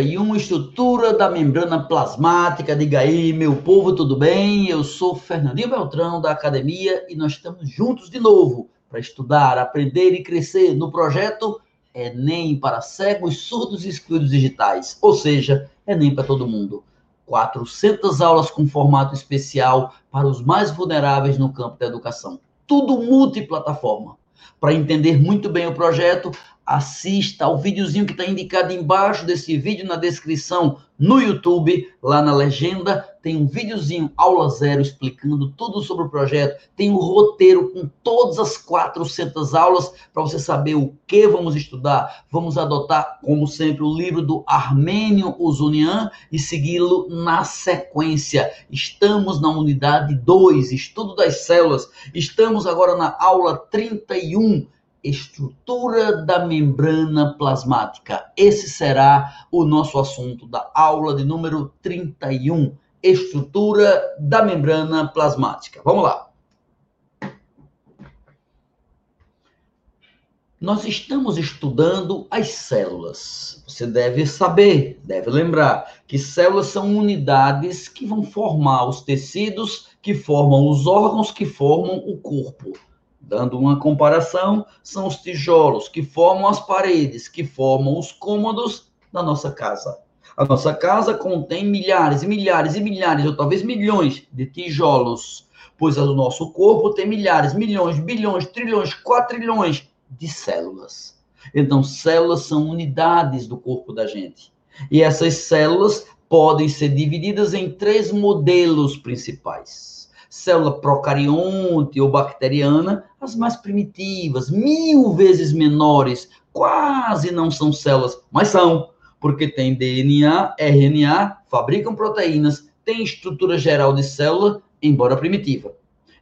31, estrutura da membrana plasmática. Diga aí, meu povo, tudo bem? Eu sou Fernandinho Beltrão da academia e nós estamos juntos de novo para estudar, aprender e crescer no projeto Enem para cegos, surdos e excluídos digitais, ou seja, Enem para todo mundo. 400 aulas com formato especial para os mais vulneráveis no campo da educação. Tudo multiplataforma. Para entender muito bem o projeto, assista ao videozinho que está indicado embaixo desse vídeo na descrição no YouTube, lá na legenda, tem um videozinho aula zero explicando tudo sobre o projeto, tem um roteiro com todas as 400 aulas para você saber o que vamos estudar. Vamos adotar, como sempre, o livro do Armênio Uzunian e segui-lo na sequência. Estamos na unidade 2, estudo das células. Estamos agora na aula 31 estrutura da membrana plasmática. Esse será o nosso assunto da aula de número 31, estrutura da membrana plasmática. Vamos lá. Nós estamos estudando as células. Você deve saber, deve lembrar que células são unidades que vão formar os tecidos, que formam os órgãos, que formam o corpo. Dando uma comparação, são os tijolos que formam as paredes, que formam os cômodos da nossa casa. A nossa casa contém milhares e milhares e milhares, ou talvez milhões de tijolos, pois o nosso corpo tem milhares, milhões, bilhões, trilhões, quatrilhões de células. Então, células são unidades do corpo da gente. E essas células podem ser divididas em três modelos principais célula procarionte ou bacteriana, as mais primitivas, mil vezes menores, quase não são células, mas são, porque tem DNA, RNA, fabricam proteínas, tem estrutura geral de célula, embora primitiva.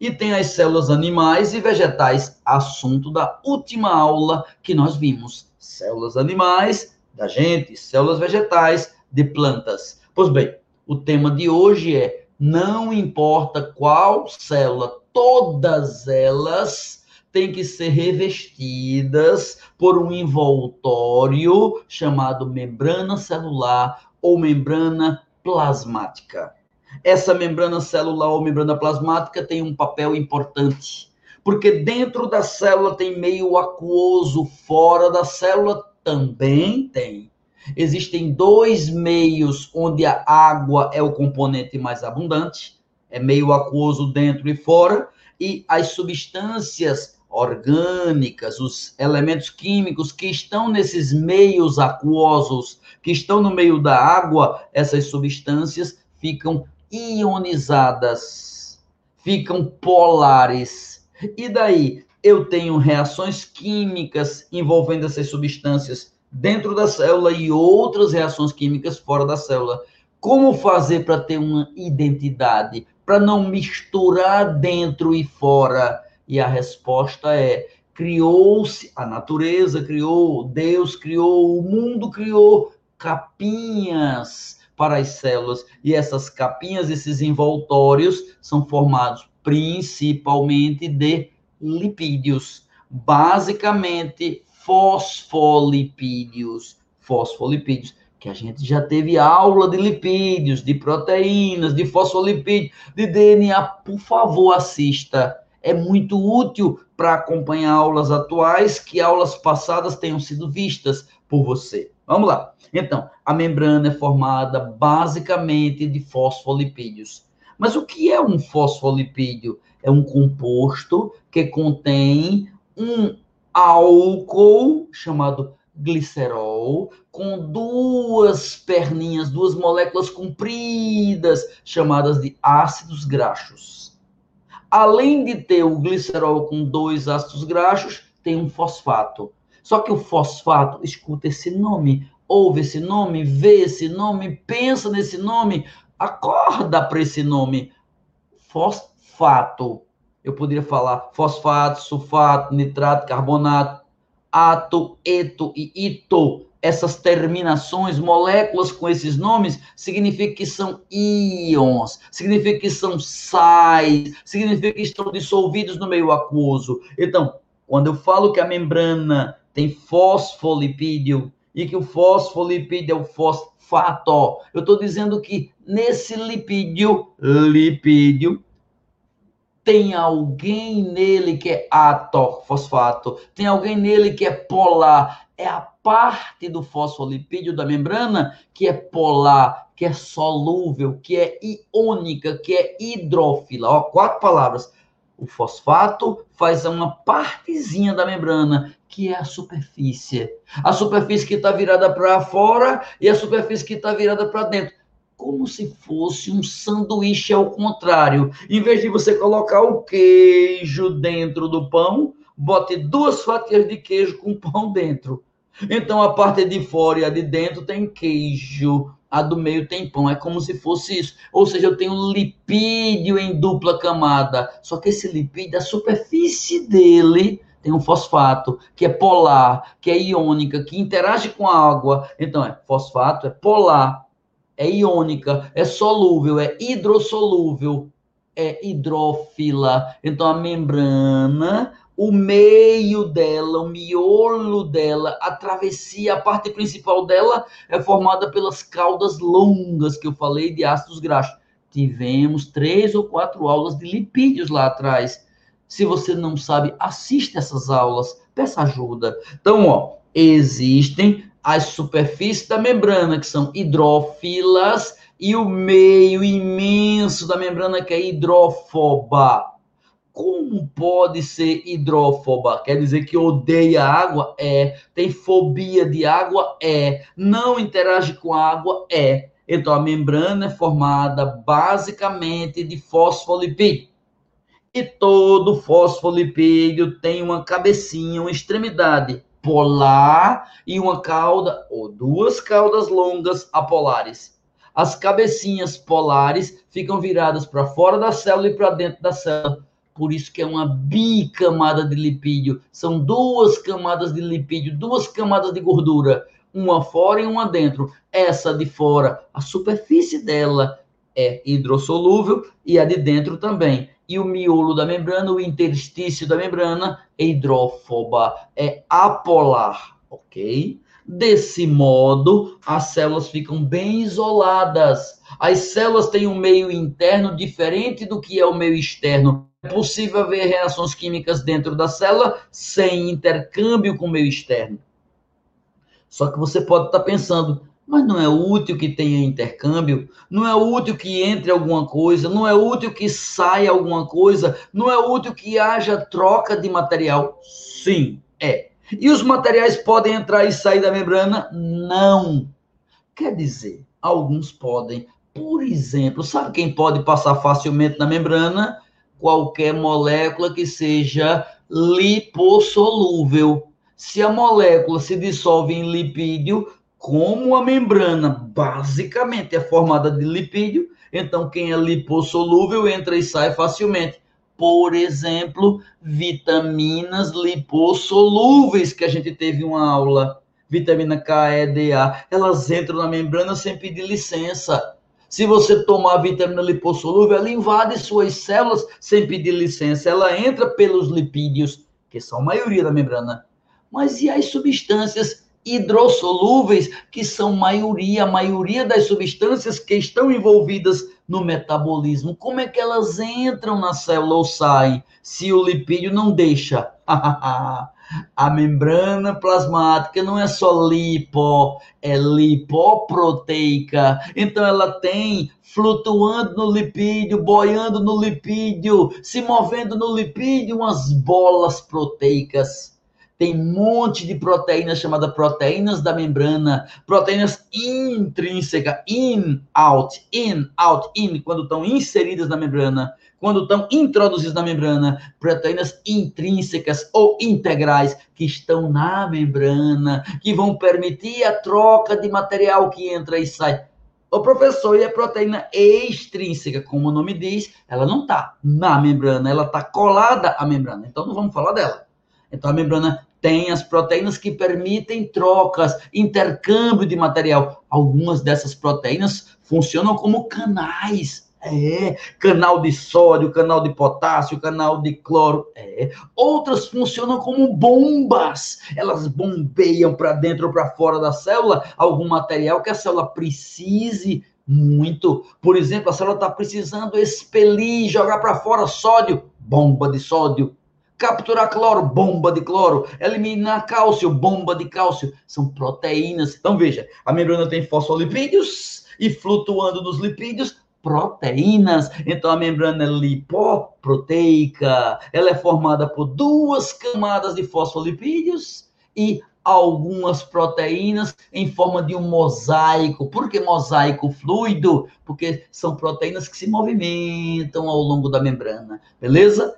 E tem as células animais e vegetais, assunto da última aula que nós vimos. Células animais da gente, células vegetais de plantas. Pois bem, o tema de hoje é não importa qual célula, todas elas têm que ser revestidas por um envoltório chamado membrana celular ou membrana plasmática. Essa membrana celular ou membrana plasmática tem um papel importante, porque dentro da célula tem meio aquoso, fora da célula também tem. Existem dois meios onde a água é o componente mais abundante, é meio aquoso dentro e fora, e as substâncias orgânicas, os elementos químicos que estão nesses meios aquosos, que estão no meio da água, essas substâncias ficam ionizadas, ficam polares. E daí eu tenho reações químicas envolvendo essas substâncias dentro da célula e outras reações químicas fora da célula. Como fazer para ter uma identidade, para não misturar dentro e fora? E a resposta é: criou-se, a natureza criou, Deus criou, o mundo criou capinhas para as células. E essas capinhas, esses envoltórios, são formados principalmente de lipídios. Basicamente, fosfolipídios. Fosfolipídios, que a gente já teve aula de lipídios, de proteínas, de fosfolipídios, de DNA. Por favor, assista. É muito útil para acompanhar aulas atuais que aulas passadas tenham sido vistas por você. Vamos lá. Então, a membrana é formada basicamente de fosfolipídios. Mas o que é um fosfolipídio? É um composto que contém um álcool chamado glicerol com duas perninhas, duas moléculas compridas chamadas de ácidos graxos. Além de ter o glicerol com dois ácidos graxos, tem um fosfato. Só que o fosfato, escuta esse nome, ouve esse nome, vê esse nome, pensa nesse nome, acorda para esse nome. Fosfato eu poderia falar fosfato, sulfato, nitrato, carbonato, ato, eto e ito. Essas terminações, moléculas com esses nomes, significa que são íons, significa que são sais, significa que estão dissolvidos no meio aquoso. Então, quando eu falo que a membrana tem fosfolipídio, e que o fosfolipídio é o fosfato. Eu estou dizendo que nesse lipídio, lipídio, tem alguém nele que é ato, fosfato, tem alguém nele que é polar, é a parte do fosfolipídio da membrana que é polar, que é solúvel, que é iônica, que é hidrófila. Ó, quatro palavras. O fosfato faz uma partezinha da membrana, que é a superfície. A superfície que está virada para fora e a superfície que está virada para dentro. Como se fosse um sanduíche ao contrário. Em vez de você colocar o queijo dentro do pão, bote duas fatias de queijo com pão dentro. Então a parte de fora e a de dentro tem queijo, a do meio tem pão. É como se fosse isso. Ou seja, eu tenho lipídio em dupla camada. Só que esse lipídio, a superfície dele tem um fosfato, que é polar, que é iônica, que interage com a água. Então, é fosfato, é polar, é iônica, é solúvel, é hidrossolúvel, é hidrófila. Então, a membrana o meio dela, o miolo dela, a travessia, a parte principal dela é formada pelas caudas longas que eu falei de ácidos graxos. Tivemos três ou quatro aulas de lipídios lá atrás. Se você não sabe, assista essas aulas, peça ajuda. Então, ó, existem as superfícies da membrana, que são hidrófilas, e o meio imenso da membrana, que é hidrófoba. Como pode ser hidrófoba? Quer dizer que odeia água? É. Tem fobia de água? É. Não interage com água? É. Então a membrana é formada basicamente de fosfolipídio. E todo fosfolipídio tem uma cabecinha, uma extremidade polar e uma cauda ou duas caudas longas apolares. As cabecinhas polares ficam viradas para fora da célula e para dentro da célula por isso que é uma bicamada de lipídio. São duas camadas de lipídio, duas camadas de gordura, uma fora e uma dentro. Essa de fora, a superfície dela é hidrossolúvel e a de dentro também. E o miolo da membrana, o interstício da membrana, é hidrófoba, é apolar, ok? Desse modo, as células ficam bem isoladas. As células têm um meio interno diferente do que é o meio externo é possível haver reações químicas dentro da célula sem intercâmbio com o meio externo. Só que você pode estar pensando, mas não é útil que tenha intercâmbio? Não é útil que entre alguma coisa? Não é útil que saia alguma coisa? Não é útil que haja troca de material? Sim, é. E os materiais podem entrar e sair da membrana? Não. Quer dizer, alguns podem. Por exemplo, sabe quem pode passar facilmente na membrana? qualquer molécula que seja lipossolúvel. Se a molécula se dissolve em lipídio, como a membrana basicamente é formada de lipídio, então quem é lipossolúvel entra e sai facilmente. Por exemplo, vitaminas lipossolúveis, que a gente teve uma aula, vitamina K, E, D, A, elas entram na membrana sem pedir licença. Se você tomar vitamina lipossolúvel, ela invade suas células sem pedir licença. Ela entra pelos lipídios, que são a maioria da membrana. Mas e as substâncias hidrossolúveis, que são maioria, a maioria das substâncias que estão envolvidas no metabolismo? Como é que elas entram na célula ou saem se o lipídio não deixa? A membrana plasmática não é só lipo, é lipoproteica. Então ela tem flutuando no lipídio, boiando no lipídio, se movendo no lipídio, umas bolas proteicas. Tem um monte de proteínas chamadas proteínas da membrana, proteínas intrínsecas, in, out, in, out, in, quando estão inseridas na membrana quando estão introduzidas na membrana, proteínas intrínsecas ou integrais que estão na membrana, que vão permitir a troca de material que entra e sai. O professor, e a proteína extrínseca, como o nome diz, ela não está na membrana, ela está colada à membrana. Então não vamos falar dela. Então a membrana tem as proteínas que permitem trocas, intercâmbio de material. Algumas dessas proteínas funcionam como canais É. Canal de sódio, canal de potássio, canal de cloro. É. Outras funcionam como bombas. Elas bombeiam para dentro ou para fora da célula algum material que a célula precise muito. Por exemplo, a célula está precisando expelir, jogar para fora sódio, bomba de sódio. Capturar cloro, bomba de cloro. Eliminar cálcio, bomba de cálcio. São proteínas. Então, veja, a membrana tem fosfolipídios e flutuando nos lipídios, proteínas. Então, a membrana é lipoproteica. Ela é formada por duas camadas de fosfolipídios e algumas proteínas em forma de um mosaico. Por que mosaico fluido? Porque são proteínas que se movimentam ao longo da membrana, beleza?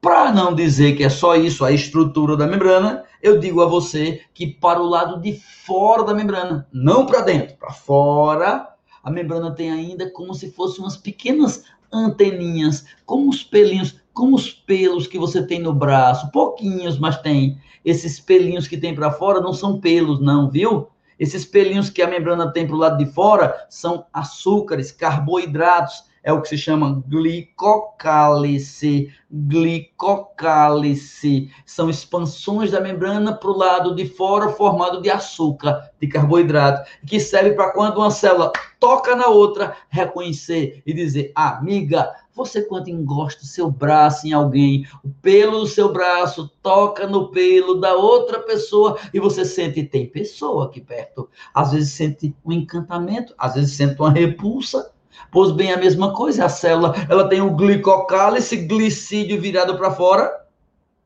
Para não dizer que é só isso, a estrutura da membrana, eu digo a você que para o lado de fora da membrana, não para dentro, para fora, a membrana tem ainda como se fossem umas pequenas anteninhas, como os pelinhos, como os pelos que você tem no braço, pouquinhos, mas tem. Esses pelinhos que tem para fora não são pelos, não, viu? Esses pelinhos que a membrana tem para o lado de fora são açúcares, carboidratos, é o que se chama glicocálice. Glicocálice são expansões da membrana para o lado de fora, formado de açúcar, de carboidrato, que serve para quando uma célula toca na outra, reconhecer e dizer: amiga, você quando engosta o seu braço em alguém, o pelo do seu braço toca no pelo da outra pessoa e você sente, tem pessoa aqui perto. Às vezes sente um encantamento, às vezes sente uma repulsa, Pois bem, a mesma coisa, a célula, ela tem o glicocálice, glicídio virado para fora,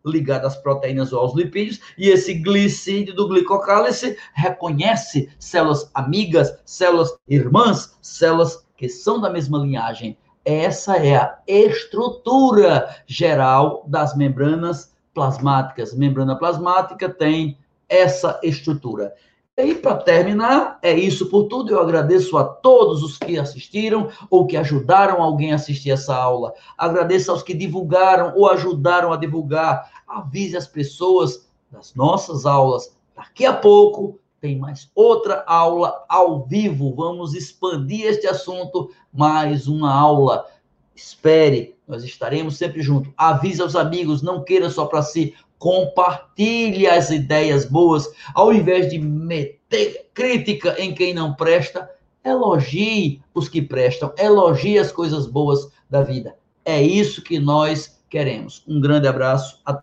ligado às proteínas ou aos lipídios, e esse glicídio do glicocálice reconhece células amigas, células irmãs, células que são da mesma linhagem. Essa é a estrutura geral das membranas plasmáticas. Membrana plasmática tem essa estrutura. E para terminar, é isso por tudo. Eu agradeço a todos os que assistiram ou que ajudaram alguém a assistir essa aula. Agradeço aos que divulgaram ou ajudaram a divulgar. Avise as pessoas das nossas aulas. Daqui a pouco tem mais outra aula ao vivo. Vamos expandir este assunto. Mais uma aula. Espere, nós estaremos sempre juntos. Avise aos amigos, não queira só para si compartilhe as ideias boas, ao invés de meter crítica em quem não presta, elogie os que prestam, elogie as coisas boas da vida. É isso que nós queremos. Um grande abraço a